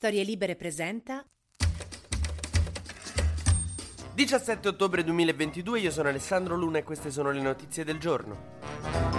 Storie Libere presenta 17 ottobre 2022, io sono Alessandro Luna e queste sono le notizie del giorno.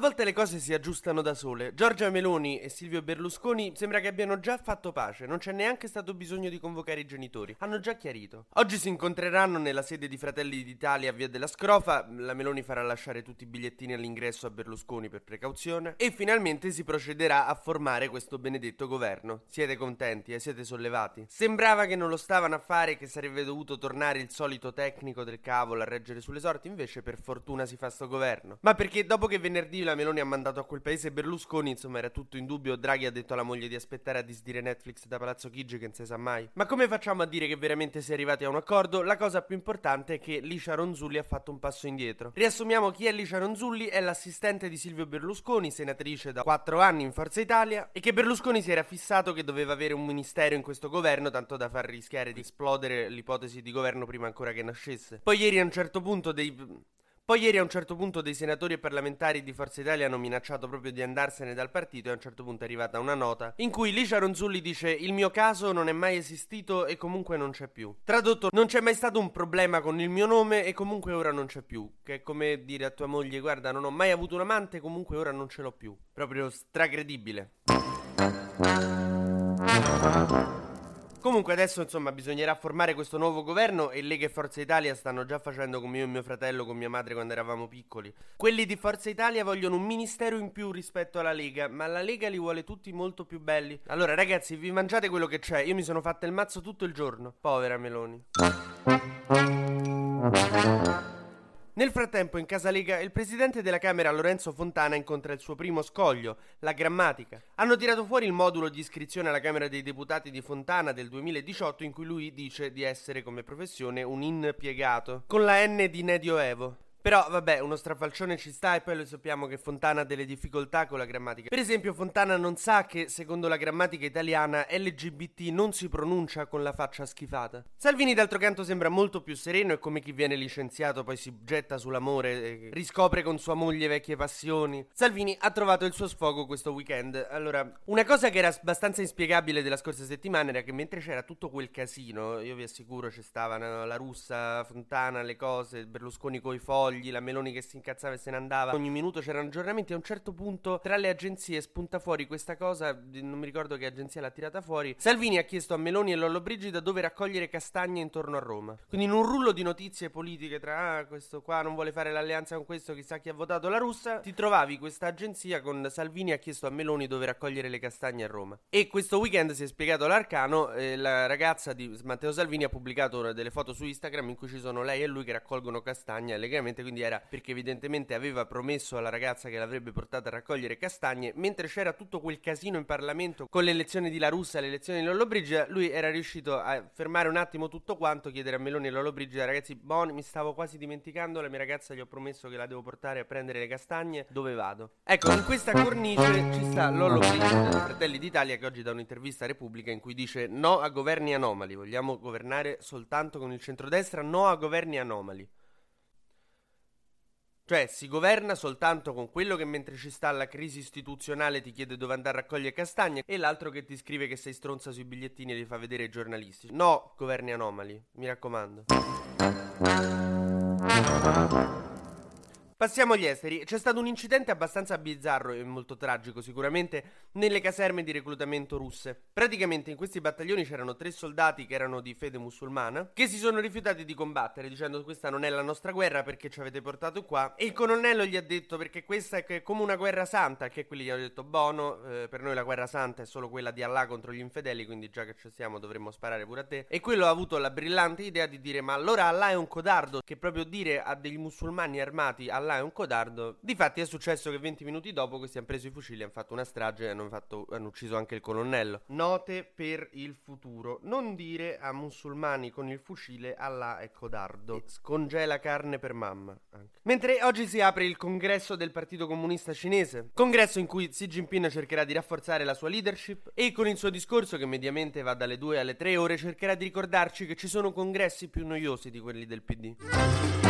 Volte le cose si aggiustano da sole. Giorgia Meloni e Silvio Berlusconi sembra che abbiano già fatto pace, non c'è neanche stato bisogno di convocare i genitori. Hanno già chiarito. Oggi si incontreranno nella sede di Fratelli d'Italia a Via della Scrofa, la Meloni farà lasciare tutti i bigliettini all'ingresso a Berlusconi per precauzione e finalmente si procederà a formare questo benedetto governo. Siete contenti e eh? siete sollevati? Sembrava che non lo stavano a fare, che sarebbe dovuto tornare il solito tecnico del cavolo a reggere sulle sorti, invece per fortuna si fa sto governo. Ma perché dopo che venerdì la Meloni ha mandato a quel paese Berlusconi, insomma era tutto in dubbio. Draghi ha detto alla moglie di aspettare a disdire Netflix da Palazzo Chigi che non si sa mai. Ma come facciamo a dire che veramente si è arrivati a un accordo? La cosa più importante è che Licia Ronzulli ha fatto un passo indietro. Riassumiamo chi è Licia Ronzulli, è l'assistente di Silvio Berlusconi, senatrice da 4 anni in Forza Italia, e che Berlusconi si era fissato che doveva avere un ministero in questo governo, tanto da far rischiare di esplodere l'ipotesi di governo prima ancora che nascesse. Poi ieri a un certo punto dei poi ieri a un certo punto dei senatori e parlamentari di Forza Italia hanno minacciato proprio di andarsene dal partito e a un certo punto è arrivata una nota in cui Licia Ronzulli dice il mio caso non è mai esistito e comunque non c'è più. Tradotto, non c'è mai stato un problema con il mio nome e comunque ora non c'è più. Che è come dire a tua moglie guarda non ho mai avuto un amante comunque ora non ce l'ho più. Proprio stracredibile. Comunque adesso insomma bisognerà formare questo nuovo governo e Lega e Forza Italia stanno già facendo come io e mio fratello con mia madre quando eravamo piccoli. Quelli di Forza Italia vogliono un ministero in più rispetto alla Lega, ma la Lega li vuole tutti molto più belli. Allora ragazzi vi mangiate quello che c'è, io mi sono fatta il mazzo tutto il giorno. Povera Meloni. Nel frattempo, in Casa Lega, il presidente della Camera Lorenzo Fontana incontra il suo primo scoglio, la grammatica. Hanno tirato fuori il modulo di iscrizione alla Camera dei Deputati di Fontana del 2018 in cui lui dice di essere come professione un impiegato, con la N di Medioevo. Però, vabbè, uno strafalcione ci sta e poi lo sappiamo che Fontana ha delle difficoltà con la grammatica. Per esempio, Fontana non sa che, secondo la grammatica italiana, LGBT non si pronuncia con la faccia schifata. Salvini, d'altro canto, sembra molto più sereno e come chi viene licenziato poi si getta sull'amore e riscopre con sua moglie vecchie passioni. Salvini ha trovato il suo sfogo questo weekend. Allora, una cosa che era abbastanza inspiegabile della scorsa settimana era che mentre c'era tutto quel casino, io vi assicuro c'è stavano la russa, Fontana, le cose, Berlusconi coi fogli, fogli, la Meloni che si incazzava e se ne andava. Ogni minuto c'erano aggiornamenti. A un certo punto, tra le agenzie, spunta fuori questa cosa. Non mi ricordo che agenzia l'ha tirata fuori. Salvini ha chiesto a Meloni e Lollo Brigida dove raccogliere castagne intorno a Roma. Quindi, in un rullo di notizie politiche tra ah, questo qua non vuole fare l'alleanza con questo, chissà chi ha votato la russa, ti trovavi questa agenzia con Salvini ha chiesto a Meloni dove raccogliere le castagne a Roma. E questo weekend si è spiegato l'arcano. Eh, la ragazza di Matteo Salvini ha pubblicato delle foto su Instagram in cui ci sono lei e lui che raccolgono castagne allegramente evidentemente quindi era perché evidentemente aveva promesso alla ragazza che l'avrebbe portata a raccogliere castagne, mentre c'era tutto quel casino in Parlamento con l'elezione di La Russa e l'elezione di Lollobrigida, lui era riuscito a fermare un attimo tutto quanto, chiedere a Meloni e Lollobrigida, ragazzi, bon, mi stavo quasi dimenticando, la mia ragazza gli ho promesso che la devo portare a prendere le castagne, dove vado? Ecco, in questa cornice ci sta Lollobrigida Fratelli d'Italia che oggi dà un'intervista a Repubblica in cui dice no a governi anomali, vogliamo governare soltanto con il centrodestra, no a governi anomali. Cioè, si governa soltanto con quello che mentre ci sta la crisi istituzionale ti chiede dove andare a raccogliere castagne e l'altro che ti scrive che sei stronza sui bigliettini e li fa vedere ai giornalisti. No, governi anomali, mi raccomando. Passiamo agli esteri. C'è stato un incidente abbastanza bizzarro e molto tragico sicuramente nelle caserme di reclutamento russe. Praticamente in questi battaglioni c'erano tre soldati che erano di fede musulmana che si sono rifiutati di combattere dicendo questa non è la nostra guerra perché ci avete portato qua e il colonnello gli ha detto perché questa è come una guerra santa che quelli gli hanno detto bono eh, per noi la guerra santa è solo quella di Allah contro gli infedeli quindi già che ci siamo dovremmo sparare pure a te e quello ha avuto la brillante idea di dire ma allora Allah è un codardo che proprio dire a degli musulmani armati Allah là è un codardo. Difatti è successo che 20 minuti dopo questi hanno preso i fucili, hanno fatto una strage e hanno, fatto, hanno ucciso anche il colonnello. Note per il futuro. Non dire a musulmani con il fucile Allah è codardo. Scongela carne per mamma. Anche. Mentre oggi si apre il congresso del Partito Comunista Cinese. Congresso in cui Xi Jinping cercherà di rafforzare la sua leadership e con il suo discorso che mediamente va dalle 2 alle 3 ore cercherà di ricordarci che ci sono congressi più noiosi di quelli del PD.